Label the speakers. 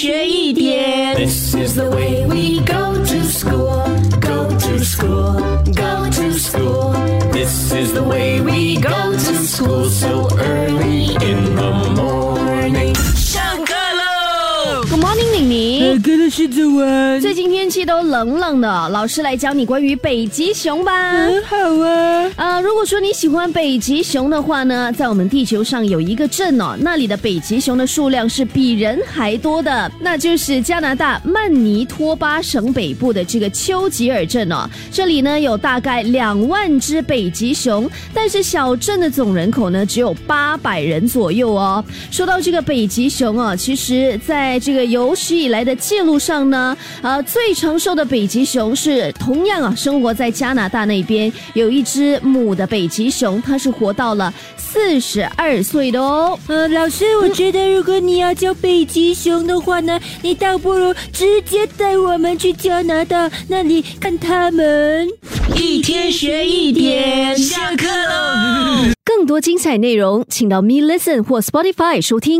Speaker 1: 学一点。This is the way we go to school, go to school, go to school. This is the way we go to school so early in the morning. 上课喽
Speaker 2: ！Good morning，玲玲。
Speaker 3: 哥的是早安。
Speaker 2: 最近天气都冷冷的，老师来教你关于北极熊吧。
Speaker 3: 很好啊。
Speaker 2: 如果说你喜欢北极熊的话呢，在我们地球上有一个镇哦，那里的北极熊的数量是比人还多的，那就是加拿大曼尼托巴省北部的这个丘吉尔镇哦。这里呢有大概两万只北极熊，但是小镇的总人口呢只有八百人左右哦。说到这个北极熊啊，其实在这个有史以来的记录上呢，呃，最长寿的北极熊是同样啊生活在加拿大那边，有一只母的北极熊，它是活到了四十二岁的哦。
Speaker 3: 呃，老师，我觉得如果你要教北极熊的话呢，你倒不如直接带我们去加拿大那里看他们。
Speaker 1: 一天学一点，下课喽。
Speaker 2: 更多精彩内容，请到 Me Listen 或 Spotify 收听。